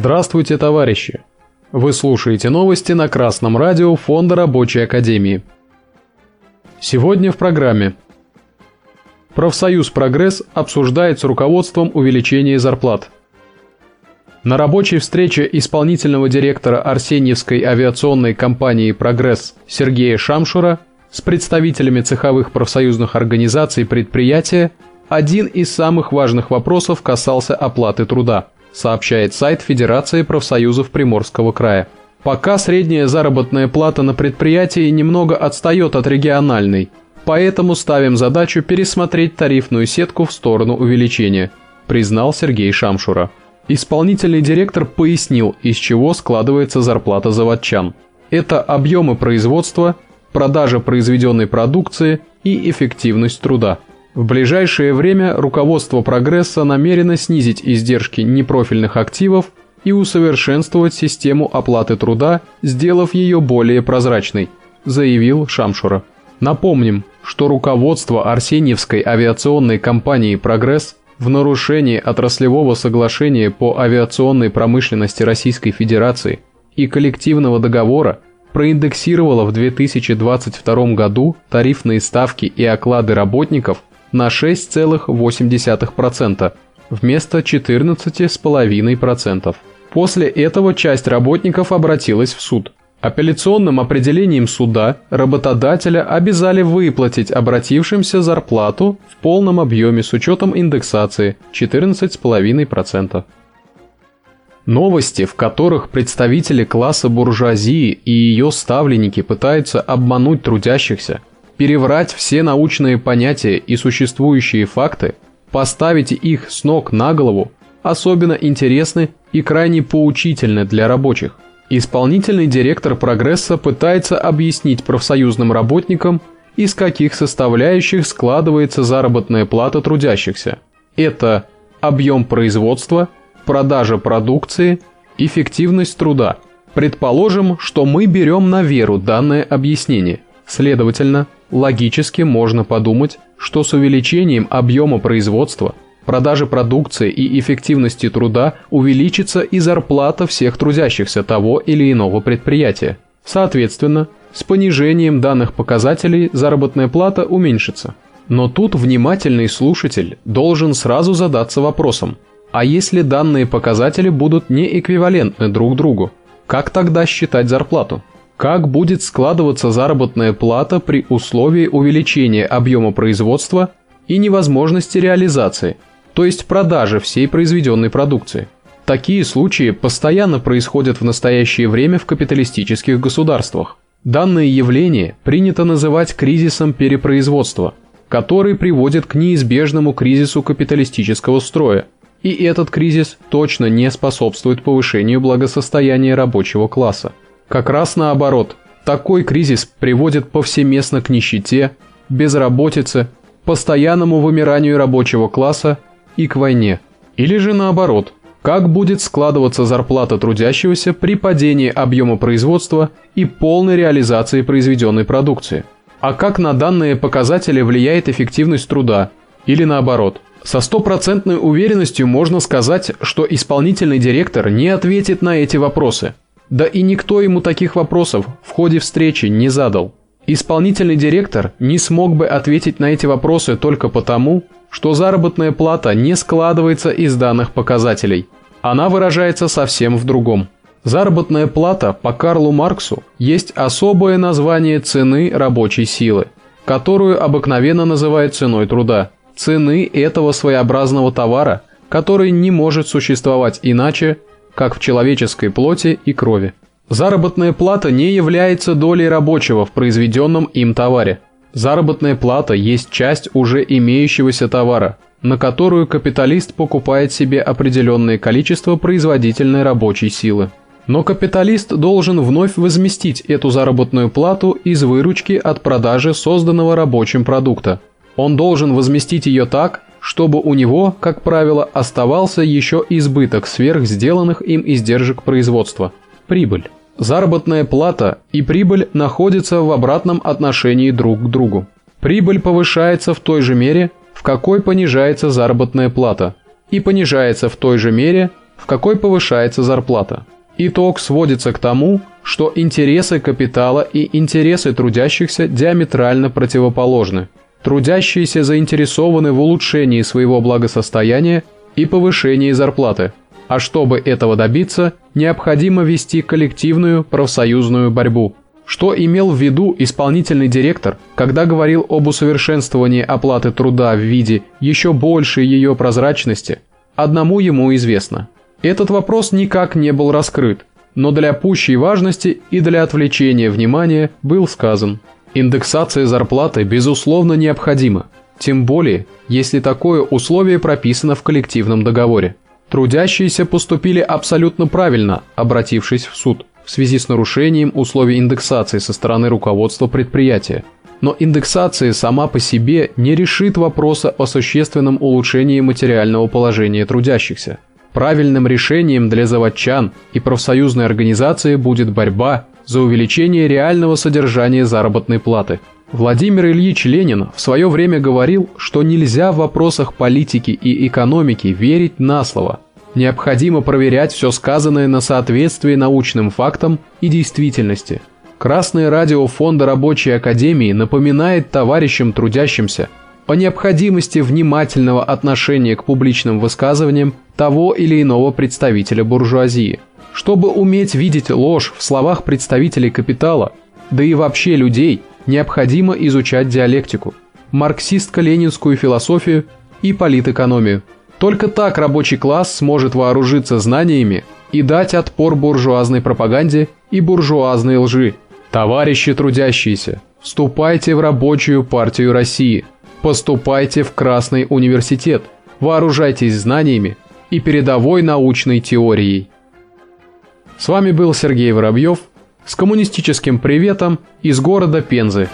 Здравствуйте, товарищи! Вы слушаете новости на Красном радио Фонда Рабочей Академии. Сегодня в программе Профсоюз «Прогресс» обсуждает с руководством увеличение зарплат. На рабочей встрече исполнительного директора Арсеньевской авиационной компании «Прогресс» Сергея Шамшура с представителями цеховых профсоюзных организаций предприятия один из самых важных вопросов касался оплаты труда, сообщает сайт Федерации профсоюзов Приморского края. Пока средняя заработная плата на предприятии немного отстает от региональной, поэтому ставим задачу пересмотреть тарифную сетку в сторону увеличения, признал Сергей Шамшура. Исполнительный директор пояснил, из чего складывается зарплата заводчан. Это объемы производства, продажа произведенной продукции и эффективность труда. В ближайшее время руководство прогресса намерено снизить издержки непрофильных активов и усовершенствовать систему оплаты труда, сделав ее более прозрачной, заявил Шамшура. Напомним, что руководство Арсеньевской авиационной компании «Прогресс» в нарушении отраслевого соглашения по авиационной промышленности Российской Федерации и коллективного договора проиндексировало в 2022 году тарифные ставки и оклады работников на 6,8% вместо 14,5%. После этого часть работников обратилась в суд. Апелляционным определением суда работодателя обязали выплатить обратившимся зарплату в полном объеме с учетом индексации 14,5%. Новости, в которых представители класса буржуазии и ее ставленники пытаются обмануть трудящихся, переврать все научные понятия и существующие факты, поставить их с ног на голову, особенно интересны и крайне поучительны для рабочих. Исполнительный директор «Прогресса» пытается объяснить профсоюзным работникам, из каких составляющих складывается заработная плата трудящихся. Это объем производства, продажа продукции, эффективность труда. Предположим, что мы берем на веру данное объяснение. Следовательно, логически можно подумать, что с увеличением объема производства, продажи продукции и эффективности труда увеличится и зарплата всех трудящихся того или иного предприятия. Соответственно, с понижением данных показателей заработная плата уменьшится. Но тут внимательный слушатель должен сразу задаться вопросом, а если данные показатели будут не эквивалентны друг другу, как тогда считать зарплату? Как будет складываться заработная плата при условии увеличения объема производства и невозможности реализации, то есть продажи всей произведенной продукции? Такие случаи постоянно происходят в настоящее время в капиталистических государствах. Данное явление принято называть кризисом перепроизводства, который приводит к неизбежному кризису капиталистического строя – и этот кризис точно не способствует повышению благосостояния рабочего класса. Как раз наоборот, такой кризис приводит повсеместно к нищете, безработице, постоянному вымиранию рабочего класса и к войне. Или же наоборот, как будет складываться зарплата трудящегося при падении объема производства и полной реализации произведенной продукции. А как на данные показатели влияет эффективность труда, или наоборот – со стопроцентной уверенностью можно сказать, что исполнительный директор не ответит на эти вопросы. Да и никто ему таких вопросов в ходе встречи не задал. Исполнительный директор не смог бы ответить на эти вопросы только потому, что заработная плата не складывается из данных показателей. Она выражается совсем в другом. Заработная плата по Карлу Марксу есть особое название цены рабочей силы, которую обыкновенно называют ценой труда цены этого своеобразного товара, который не может существовать иначе, как в человеческой плоти и крови. Заработная плата не является долей рабочего в произведенном им товаре. Заработная плата есть часть уже имеющегося товара, на которую капиталист покупает себе определенное количество производительной рабочей силы. Но капиталист должен вновь возместить эту заработную плату из выручки от продажи созданного рабочим продукта – он должен возместить ее так, чтобы у него, как правило, оставался еще избыток сверх сделанных им издержек производства – прибыль. Заработная плата и прибыль находятся в обратном отношении друг к другу. Прибыль повышается в той же мере, в какой понижается заработная плата, и понижается в той же мере, в какой повышается зарплата. Итог сводится к тому, что интересы капитала и интересы трудящихся диаметрально противоположны. Трудящиеся заинтересованы в улучшении своего благосостояния и повышении зарплаты, а чтобы этого добиться, необходимо вести коллективную профсоюзную борьбу. Что имел в виду исполнительный директор, когда говорил об усовершенствовании оплаты труда в виде еще большей ее прозрачности, одному ему известно. Этот вопрос никак не был раскрыт, но для пущей важности и для отвлечения внимания был сказан. Индексация зарплаты безусловно необходима, тем более, если такое условие прописано в коллективном договоре. Трудящиеся поступили абсолютно правильно, обратившись в суд в связи с нарушением условий индексации со стороны руководства предприятия. Но индексация сама по себе не решит вопроса о существенном улучшении материального положения трудящихся. Правильным решением для заводчан и профсоюзной организации будет борьба за увеличение реального содержания заработной платы. Владимир Ильич Ленин в свое время говорил, что нельзя в вопросах политики и экономики верить на слово. Необходимо проверять все сказанное на соответствие научным фактам и действительности. Красное радио Фонда Рабочей Академии напоминает товарищам трудящимся о необходимости внимательного отношения к публичным высказываниям того или иного представителя буржуазии. Чтобы уметь видеть ложь в словах представителей капитала, да и вообще людей, необходимо изучать диалектику, марксистско-ленинскую философию и политэкономию. Только так рабочий класс сможет вооружиться знаниями и дать отпор буржуазной пропаганде и буржуазной лжи. Товарищи трудящиеся, вступайте в рабочую партию России – Поступайте в Красный университет, вооружайтесь знаниями и передовой научной теорией. С вами был Сергей Воробьев с коммунистическим приветом из города Пензы.